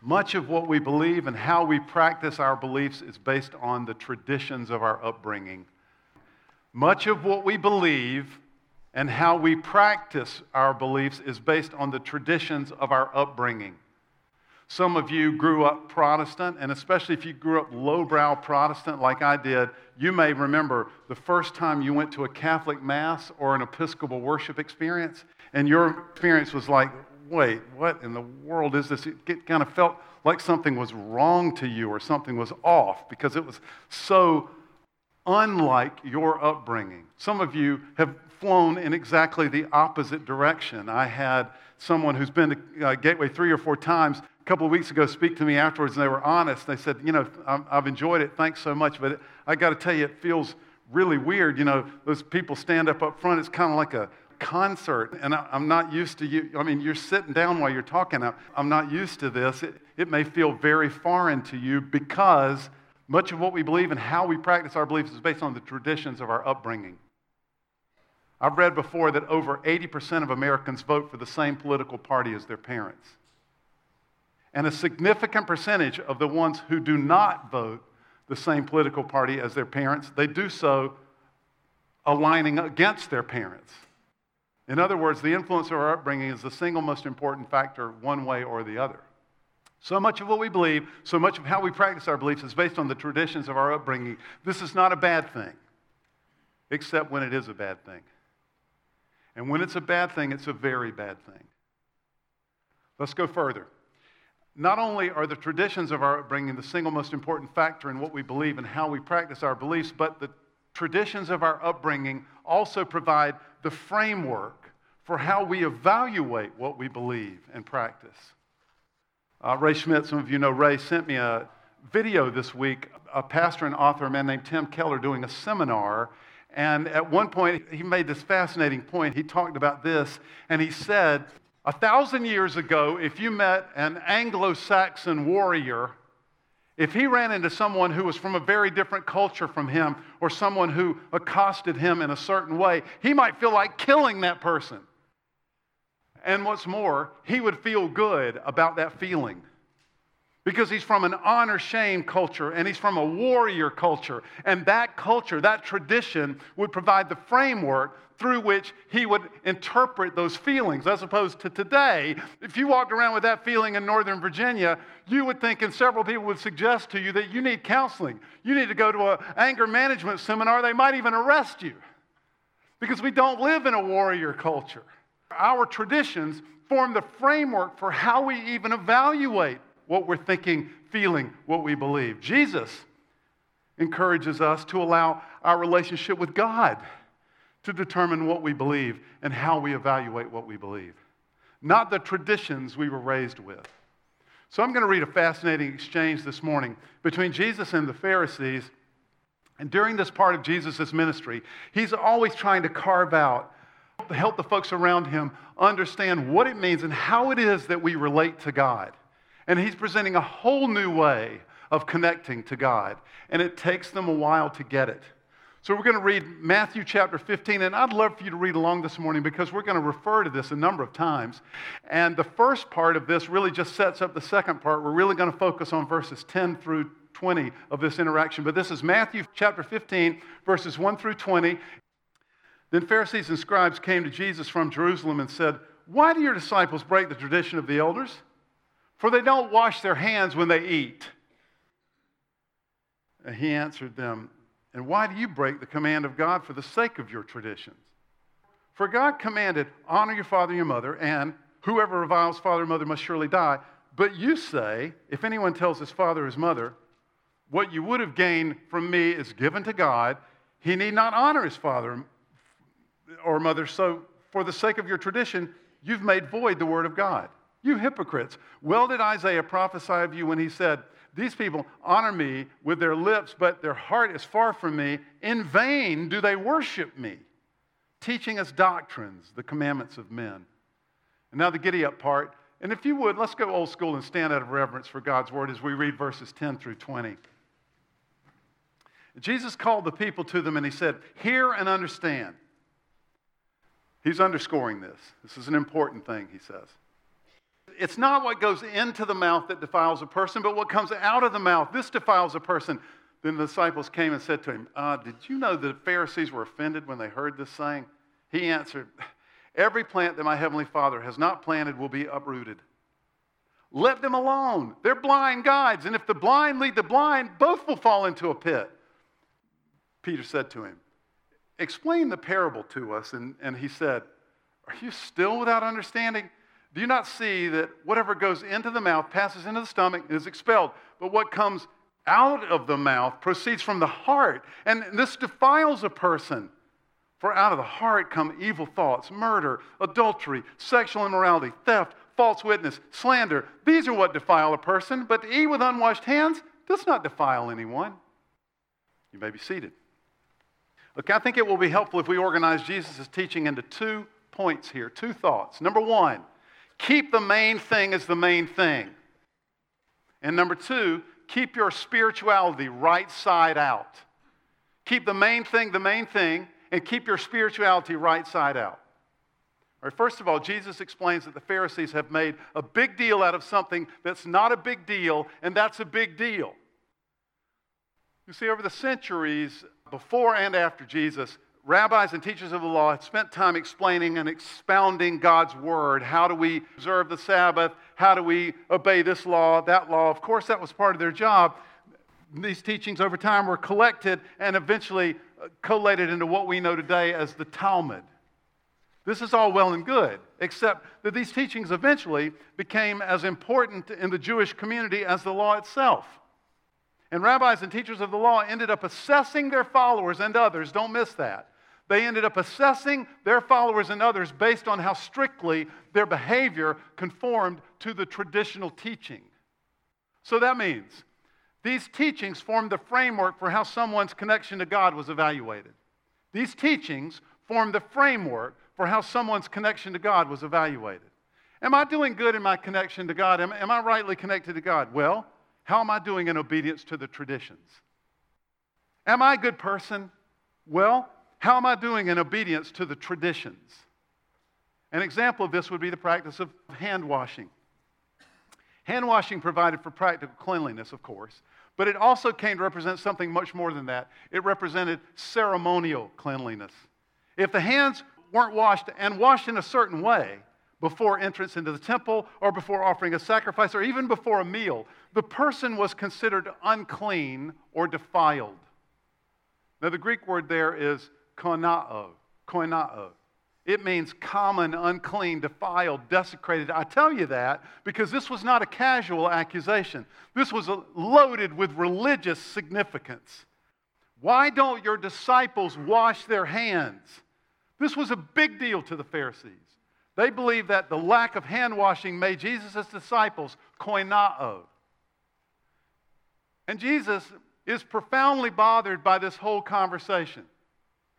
Much of what we believe and how we practice our beliefs is based on the traditions of our upbringing. Much of what we believe and how we practice our beliefs is based on the traditions of our upbringing. Some of you grew up Protestant, and especially if you grew up lowbrow Protestant like I did, you may remember the first time you went to a Catholic Mass or an Episcopal worship experience, and your experience was like, wait, what in the world is this? It kind of felt like something was wrong to you or something was off because it was so unlike your upbringing. Some of you have flown in exactly the opposite direction. I had someone who's been to uh, Gateway three or four times a couple of weeks ago speak to me afterwards, and they were honest. They said, You know, I've enjoyed it. Thanks so much. But I got to tell you, it feels really weird. You know, those people stand up up front. It's kind of like a concert, and I'm not used to you. I mean, you're sitting down while you're talking. I'm not used to this. It, it may feel very foreign to you because much of what we believe and how we practice our beliefs is based on the traditions of our upbringing. I've read before that over 80% of Americans vote for the same political party as their parents. And a significant percentage of the ones who do not vote the same political party as their parents, they do so aligning against their parents. In other words, the influence of our upbringing is the single most important factor, one way or the other. So much of what we believe, so much of how we practice our beliefs is based on the traditions of our upbringing. This is not a bad thing, except when it is a bad thing. And when it's a bad thing, it's a very bad thing. Let's go further. Not only are the traditions of our upbringing the single most important factor in what we believe and how we practice our beliefs, but the traditions of our upbringing also provide the framework for how we evaluate what we believe and practice. Uh, Ray Schmidt, some of you know Ray, sent me a video this week, a pastor and author, a man named Tim Keller, doing a seminar. And at one point, he made this fascinating point. He talked about this, and he said, A thousand years ago, if you met an Anglo Saxon warrior if he ran into someone who was from a very different culture from him or someone who accosted him in a certain way, he might feel like killing that person. And what's more, he would feel good about that feeling because he's from an honor shame culture and he's from a warrior culture. And that culture, that tradition, would provide the framework through which he would interpret those feelings, as opposed to today. If you walked around with that feeling in Northern Virginia, you would think, and several people would suggest to you, that you need counseling. You need to go to an anger management seminar. They might even arrest you because we don't live in a warrior culture. Our traditions form the framework for how we even evaluate what we're thinking, feeling, what we believe. Jesus encourages us to allow our relationship with God to determine what we believe and how we evaluate what we believe, not the traditions we were raised with. So I'm going to read a fascinating exchange this morning between Jesus and the Pharisees. And during this part of Jesus' ministry, he's always trying to carve out, help the folks around him understand what it means and how it is that we relate to God. And he's presenting a whole new way of connecting to God. And it takes them a while to get it. So we're going to read Matthew chapter 15, and I'd love for you to read along this morning because we're going to refer to this a number of times. And the first part of this really just sets up the second part. We're really going to focus on verses 10 through 20 of this interaction. But this is Matthew chapter 15, verses 1 through 20. Then Pharisees and scribes came to Jesus from Jerusalem and said, Why do your disciples break the tradition of the elders? For they don't wash their hands when they eat. And he answered them, And why do you break the command of God for the sake of your traditions? For God commanded, Honor your father and your mother, and whoever reviles father or mother must surely die. But you say, If anyone tells his father or his mother, What you would have gained from me is given to God, he need not honor his father or mother. So, for the sake of your tradition, you've made void the word of God. You hypocrites. Well, did Isaiah prophesy of you when he said, These people honor me with their lips, but their heart is far from me. In vain do they worship me, teaching us doctrines, the commandments of men. And now the giddy up part. And if you would, let's go old school and stand out of reverence for God's word as we read verses 10 through 20. Jesus called the people to them and he said, Hear and understand. He's underscoring this. This is an important thing, he says. It's not what goes into the mouth that defiles a person, but what comes out of the mouth. This defiles a person. Then the disciples came and said to him, uh, Did you know the Pharisees were offended when they heard this saying? He answered, Every plant that my heavenly Father has not planted will be uprooted. Let them alone. They're blind guides, and if the blind lead the blind, both will fall into a pit. Peter said to him, Explain the parable to us. And, and he said, Are you still without understanding? Do you not see that whatever goes into the mouth passes into the stomach and is expelled? But what comes out of the mouth proceeds from the heart, and this defiles a person. For out of the heart come evil thoughts, murder, adultery, sexual immorality, theft, false witness, slander. These are what defile a person, but to eat with unwashed hands does not defile anyone. You may be seated. Look, I think it will be helpful if we organize Jesus' teaching into two points here, two thoughts. Number one, keep the main thing as the main thing. And number two, keep your spirituality right side out. Keep the main thing the main thing, and keep your spirituality right side out. All right, first of all, Jesus explains that the Pharisees have made a big deal out of something that's not a big deal, and that's a big deal. You see, over the centuries, before and after Jesus, rabbis and teachers of the law had spent time explaining and expounding God's word. How do we observe the Sabbath? How do we obey this law, that law? Of course, that was part of their job. These teachings over time were collected and eventually uh, collated into what we know today as the Talmud. This is all well and good, except that these teachings eventually became as important in the Jewish community as the law itself. And rabbis and teachers of the law ended up assessing their followers and others. Don't miss that. They ended up assessing their followers and others based on how strictly their behavior conformed to the traditional teaching. So that means these teachings formed the framework for how someone's connection to God was evaluated. These teachings formed the framework for how someone's connection to God was evaluated. Am I doing good in my connection to God? Am, am I rightly connected to God? Well, how am I doing in obedience to the traditions? Am I a good person? Well, how am I doing in obedience to the traditions? An example of this would be the practice of hand washing. Hand washing provided for practical cleanliness, of course, but it also came to represent something much more than that. It represented ceremonial cleanliness. If the hands weren't washed and washed in a certain way, before entrance into the temple or before offering a sacrifice or even before a meal, the person was considered unclean or defiled. Now, the Greek word there is koinao, koinao. It means common, unclean, defiled, desecrated. I tell you that because this was not a casual accusation. This was loaded with religious significance. Why don't your disciples wash their hands? This was a big deal to the Pharisees. They believed that the lack of hand washing made Jesus' disciples koinao. And Jesus is profoundly bothered by this whole conversation.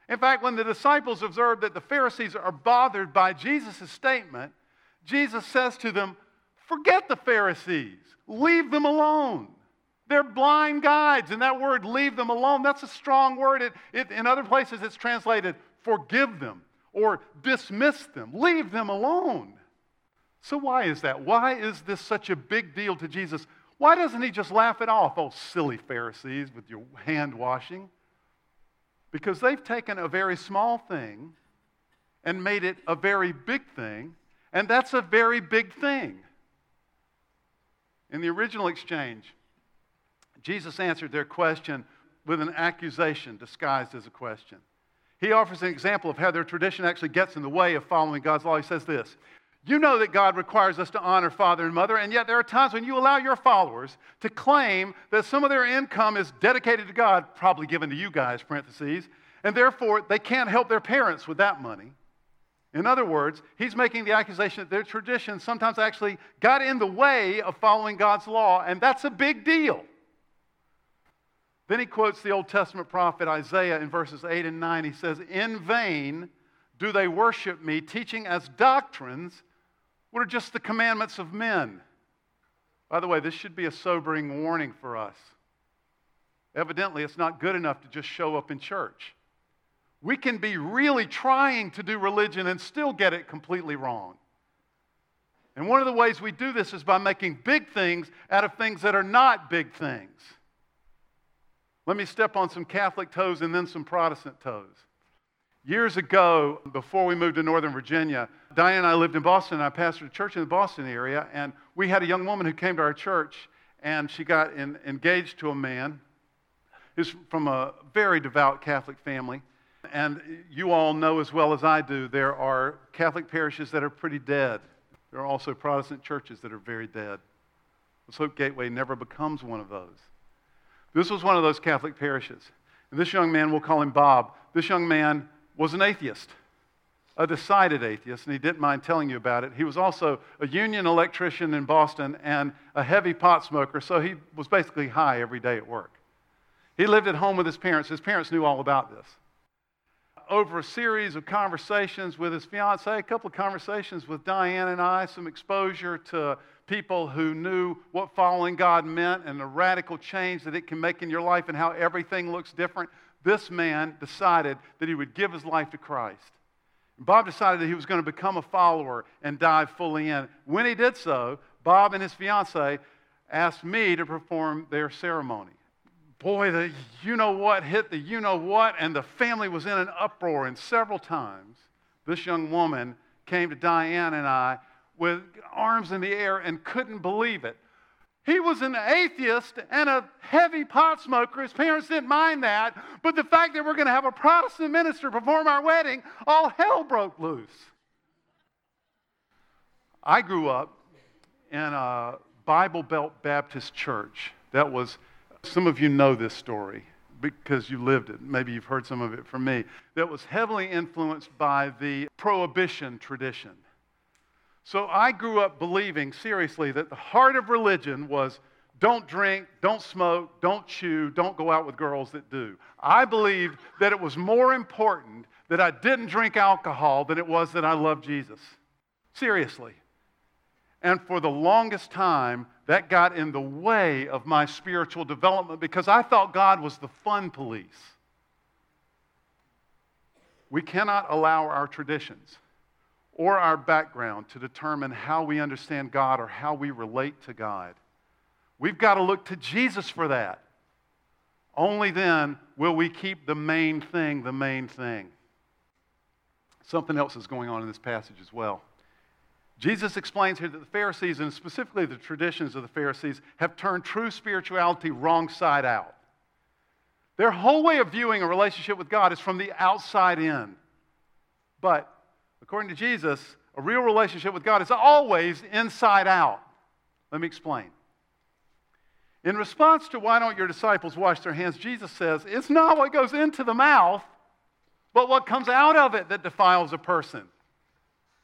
In fact, when the disciples observed that the Pharisees are bothered by Jesus' statement, Jesus says to them, Forget the Pharisees, leave them alone. They're blind guides. And that word, leave them alone, that's a strong word. It, it, in other places, it's translated, forgive them or dismiss them, leave them alone. So, why is that? Why is this such a big deal to Jesus? Why doesn't he just laugh it off? Oh, silly Pharisees with your hand washing. Because they've taken a very small thing and made it a very big thing, and that's a very big thing. In the original exchange, Jesus answered their question with an accusation disguised as a question. He offers an example of how their tradition actually gets in the way of following God's law. He says this You know that God requires us to honor father and mother, and yet there are times when you allow your followers to claim that some of their income is dedicated to God, probably given to you guys, parentheses, and therefore they can't help their parents with that money. In other words, he's making the accusation that their tradition sometimes actually got in the way of following God's law, and that's a big deal. Then he quotes the Old Testament prophet Isaiah in verses 8 and 9. He says, In vain do they worship me, teaching as doctrines what are just the commandments of men. By the way, this should be a sobering warning for us. Evidently, it's not good enough to just show up in church. We can be really trying to do religion and still get it completely wrong. And one of the ways we do this is by making big things out of things that are not big things. Let me step on some Catholic toes and then some Protestant toes. Years ago, before we moved to Northern Virginia, Diane and I lived in Boston, and I pastored a church in the Boston area, and we had a young woman who came to our church, and she got in, engaged to a man who's from a very devout Catholic family. And you all know as well as I do, there are Catholic parishes that are pretty dead. There are also Protestant churches that are very dead. The Hope Gateway never becomes one of those. This was one of those Catholic parishes. And this young man, we'll call him Bob, this young man was an atheist, a decided atheist, and he didn't mind telling you about it. He was also a union electrician in Boston and a heavy pot smoker, so he was basically high every day at work. He lived at home with his parents. His parents knew all about this. Over a series of conversations with his fiancee, a couple of conversations with Diane and I, some exposure to people who knew what following God meant and the radical change that it can make in your life and how everything looks different, this man decided that he would give his life to Christ. Bob decided that he was going to become a follower and dive fully in. When he did so, Bob and his fiancee asked me to perform their ceremony. Boy, the you know what hit the you know what, and the family was in an uproar. And several times, this young woman came to Diane and I with arms in the air and couldn't believe it. He was an atheist and a heavy pot smoker. His parents didn't mind that. But the fact that we're going to have a Protestant minister perform our wedding, all hell broke loose. I grew up in a Bible Belt Baptist church. That was, some of you know this story because you lived it. Maybe you've heard some of it from me. That was heavily influenced by the prohibition tradition. So I grew up believing seriously that the heart of religion was don't drink, don't smoke, don't chew, don't go out with girls that do. I believed that it was more important that I didn't drink alcohol than it was that I loved Jesus. Seriously. And for the longest time, that got in the way of my spiritual development because I thought God was the fun police. We cannot allow our traditions or our background to determine how we understand God or how we relate to God. We've got to look to Jesus for that. Only then will we keep the main thing the main thing. Something else is going on in this passage as well. Jesus explains here that the Pharisees, and specifically the traditions of the Pharisees, have turned true spirituality wrong side out. Their whole way of viewing a relationship with God is from the outside in. But according to Jesus, a real relationship with God is always inside out. Let me explain. In response to why don't your disciples wash their hands, Jesus says, it's not what goes into the mouth, but what comes out of it that defiles a person.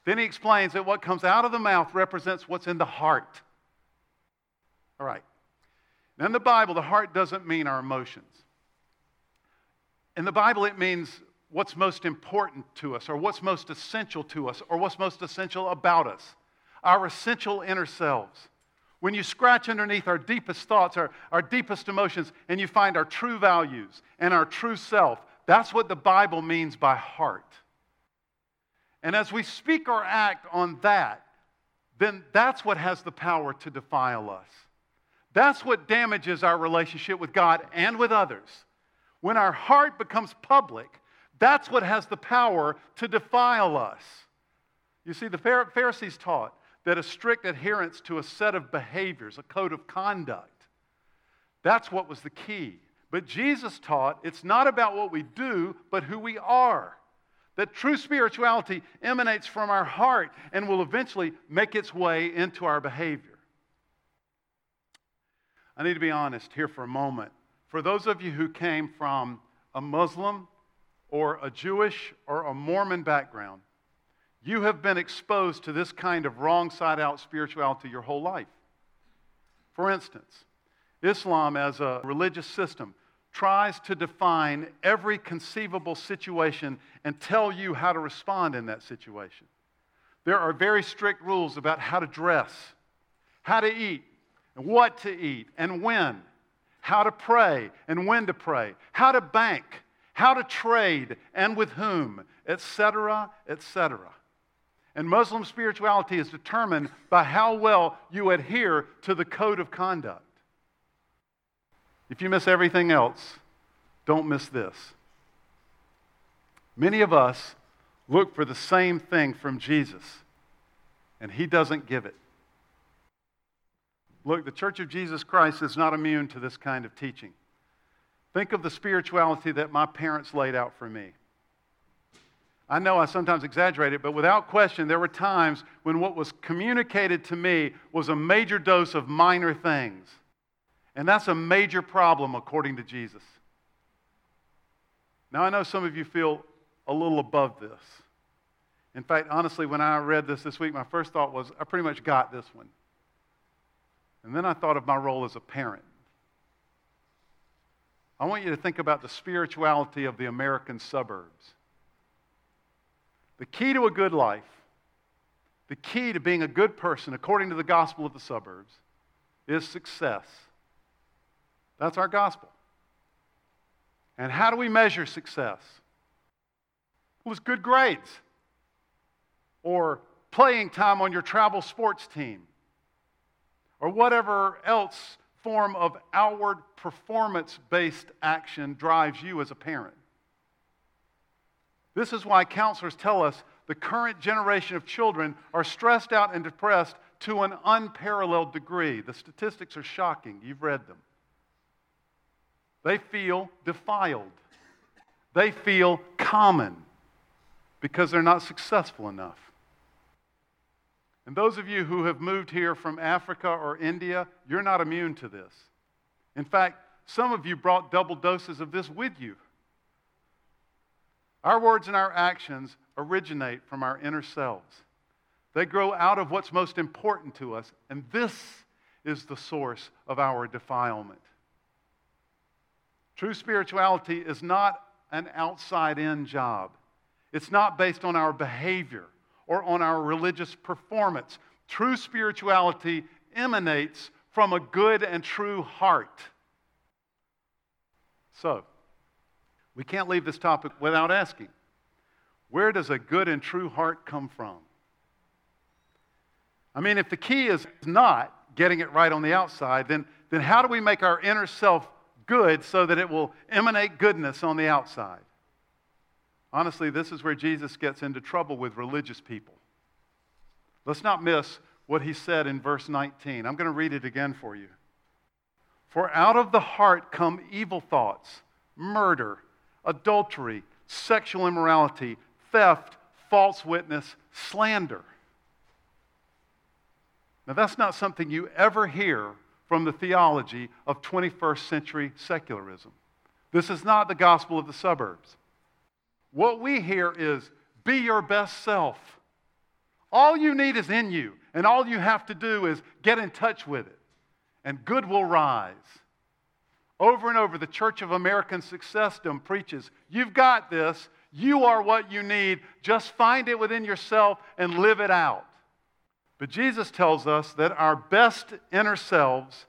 Then he explains that what comes out of the mouth represents what's in the heart. All right. Now, in the Bible, the heart doesn't mean our emotions. In the Bible, it means what's most important to us, or what's most essential to us, or what's most essential about us, our essential inner selves. When you scratch underneath our deepest thoughts, our, our deepest emotions, and you find our true values and our true self, that's what the Bible means by heart. And as we speak or act on that, then that's what has the power to defile us. That's what damages our relationship with God and with others. When our heart becomes public, that's what has the power to defile us. You see, the Pharisees taught that a strict adherence to a set of behaviors, a code of conduct, that's what was the key. But Jesus taught it's not about what we do, but who we are. That true spirituality emanates from our heart and will eventually make its way into our behavior. I need to be honest here for a moment. For those of you who came from a Muslim or a Jewish or a Mormon background, you have been exposed to this kind of wrong side out spirituality your whole life. For instance, Islam as a religious system tries to define every conceivable situation and tell you how to respond in that situation. There are very strict rules about how to dress, how to eat, and what to eat, and when, how to pray, and when to pray, how to bank, how to trade and with whom, etc., etc. And Muslim spirituality is determined by how well you adhere to the code of conduct. If you miss everything else, don't miss this. Many of us look for the same thing from Jesus, and he doesn't give it. Look, the Church of Jesus Christ is not immune to this kind of teaching. Think of the spirituality that my parents laid out for me. I know I sometimes exaggerate it, but without question, there were times when what was communicated to me was a major dose of minor things. And that's a major problem according to Jesus. Now, I know some of you feel a little above this. In fact, honestly, when I read this this week, my first thought was, I pretty much got this one. And then I thought of my role as a parent. I want you to think about the spirituality of the American suburbs. The key to a good life, the key to being a good person, according to the gospel of the suburbs, is success. That's our gospel. And how do we measure success? Well, it's good grades, or playing time on your travel sports team, or whatever else form of outward performance based action drives you as a parent. This is why counselors tell us the current generation of children are stressed out and depressed to an unparalleled degree. The statistics are shocking. You've read them. They feel defiled, they feel common because they're not successful enough. And those of you who have moved here from Africa or India, you're not immune to this. In fact, some of you brought double doses of this with you. Our words and our actions originate from our inner selves. They grow out of what's most important to us, and this is the source of our defilement. True spirituality is not an outside in job, it's not based on our behavior or on our religious performance. True spirituality emanates from a good and true heart. So, we can't leave this topic without asking where does a good and true heart come from? I mean, if the key is not getting it right on the outside, then, then how do we make our inner self good so that it will emanate goodness on the outside? Honestly, this is where Jesus gets into trouble with religious people. Let's not miss what he said in verse 19. I'm going to read it again for you. For out of the heart come evil thoughts, murder, adultery, sexual immorality, theft, false witness, slander. Now, that's not something you ever hear from the theology of 21st century secularism. This is not the gospel of the suburbs. What we hear is be your best self. All you need is in you, and all you have to do is get in touch with it, and good will rise. Over and over, the Church of American Successdom preaches you've got this, you are what you need, just find it within yourself and live it out. But Jesus tells us that our best inner selves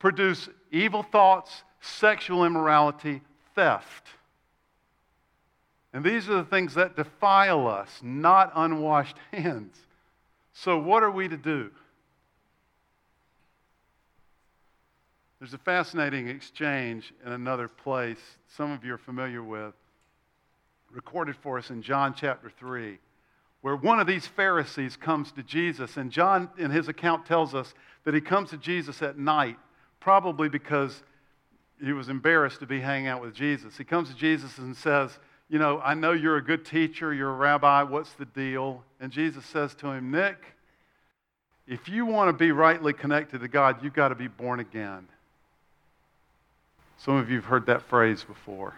produce evil thoughts, sexual immorality, theft. And these are the things that defile us, not unwashed hands. So, what are we to do? There's a fascinating exchange in another place, some of you are familiar with, recorded for us in John chapter 3, where one of these Pharisees comes to Jesus. And John, in his account, tells us that he comes to Jesus at night, probably because he was embarrassed to be hanging out with Jesus. He comes to Jesus and says, You know, I know you're a good teacher, you're a rabbi, what's the deal? And Jesus says to him, Nick, if you want to be rightly connected to God, you've got to be born again. Some of you have heard that phrase before.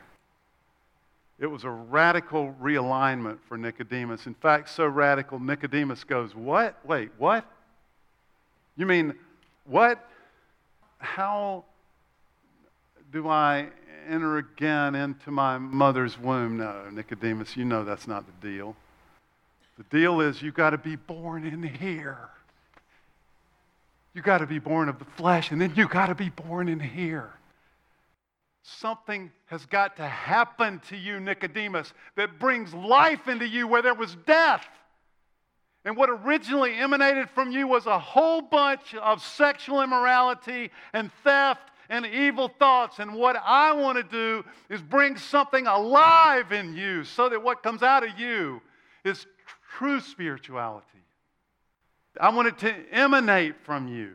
It was a radical realignment for Nicodemus. In fact, so radical, Nicodemus goes, What? Wait, what? You mean, what? How do I enter again into my mother's womb? No, Nicodemus, you know that's not the deal. The deal is you've got to be born in here. You've got to be born of the flesh, and then you've got to be born in here. Something has got to happen to you, Nicodemus, that brings life into you where there was death. And what originally emanated from you was a whole bunch of sexual immorality and theft and evil thoughts. And what I want to do is bring something alive in you so that what comes out of you is true spirituality. I want it to emanate from you.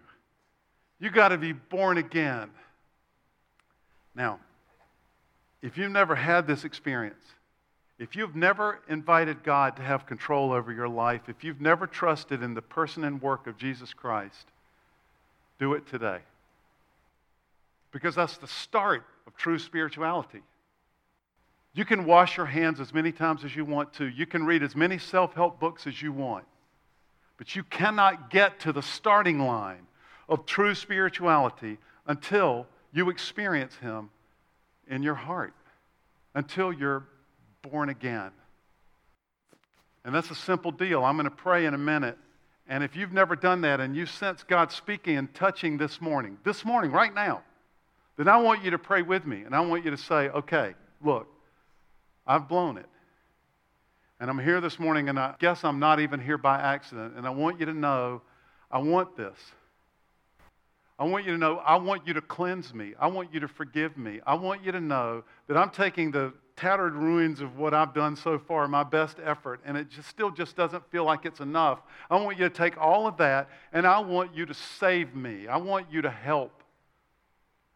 You got to be born again. Now, if you've never had this experience, if you've never invited God to have control over your life, if you've never trusted in the person and work of Jesus Christ, do it today. Because that's the start of true spirituality. You can wash your hands as many times as you want to. You can read as many self help books as you want. But you cannot get to the starting line of true spirituality until you experience Him in your heart, until you're born again. And that's a simple deal. I'm going to pray in a minute. And if you've never done that and you sense God speaking and touching this morning, this morning, right now, then I want you to pray with me. And I want you to say, okay, look, I've blown it. And I'm here this morning, and I guess I'm not even here by accident. And I want you to know I want this. I want you to know I want you to cleanse me. I want you to forgive me. I want you to know that I'm taking the tattered ruins of what I've done so far, my best effort, and it just still just doesn't feel like it's enough. I want you to take all of that and I want you to save me. I want you to help.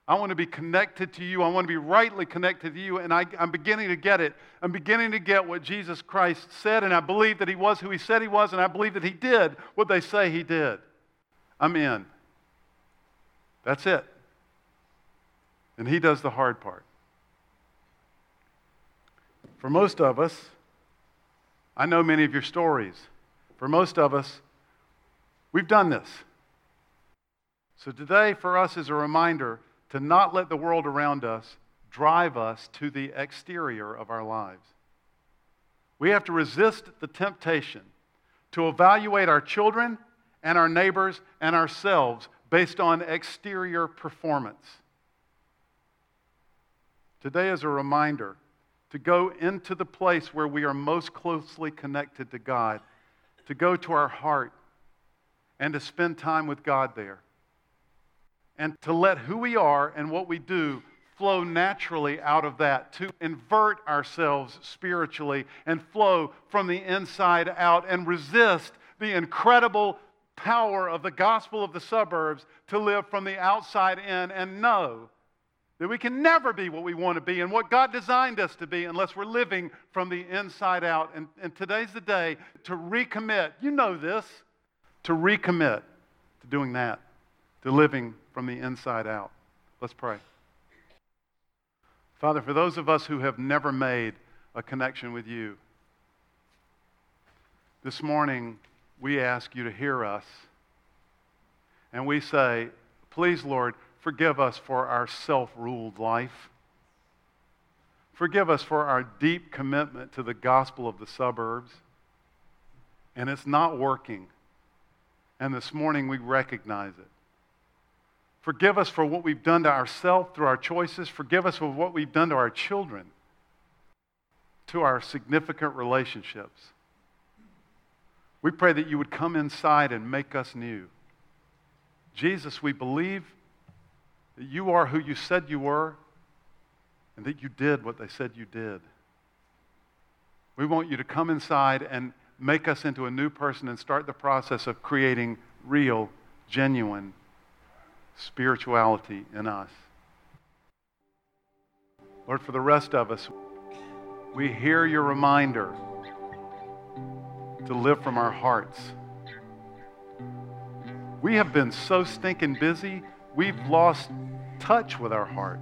I want to be connected to you. I want to be rightly connected to you. And I, am beginning to get it. I'm beginning to get what Jesus Christ said, and I believe that he was who he said he was, and I believe that he did what they say he did. I'm in. That's it. And he does the hard part. For most of us, I know many of your stories. For most of us, we've done this. So today, for us, is a reminder to not let the world around us drive us to the exterior of our lives. We have to resist the temptation to evaluate our children and our neighbors and ourselves based on exterior performance. Today is a reminder to go into the place where we are most closely connected to God, to go to our heart, and to spend time with God there and to let who we are and what we do flow naturally out of that, to invert ourselves spiritually and flow from the inside out and resist the incredible power of the gospel of the suburbs to live from the outside in and know that we can never be what we want to be and what God designed us to be unless we're living from the inside out. And, and today's the day to recommit. You know this, to recommit to doing that, to living from the inside out. Let's pray. Father, for those of us who have never made a connection with you, this morning we ask you to hear us. And we say, please, Lord, forgive us for our self ruled life. Forgive us for our deep commitment to the gospel of the suburbs. And it's not working. And this morning we recognize it. Forgive us for what we've done to ourselves through our choices. Forgive us for what we've done to our children, to our significant relationships. We pray that you would come inside and make us new. Jesus, we believe that you are who you said you were and that you did what they said you did. We want you to come inside and make us into a new person and start the process of creating real, genuine spirituality in us. Lord, for the rest of us, we hear your reminder to live from our hearts. We have been so stinking busy, we've lost touch with our heart.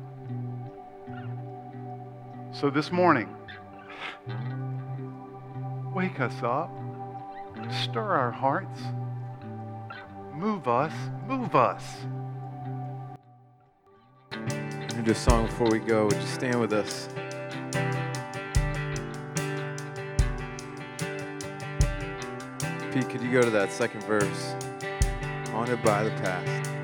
So this morning, wake us up, stir our hearts, move us, move us. Do a song before we go. Would you stand with us? Pete, could you go to that second verse? Haunted by the past.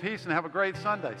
Peace and have a great Sunday.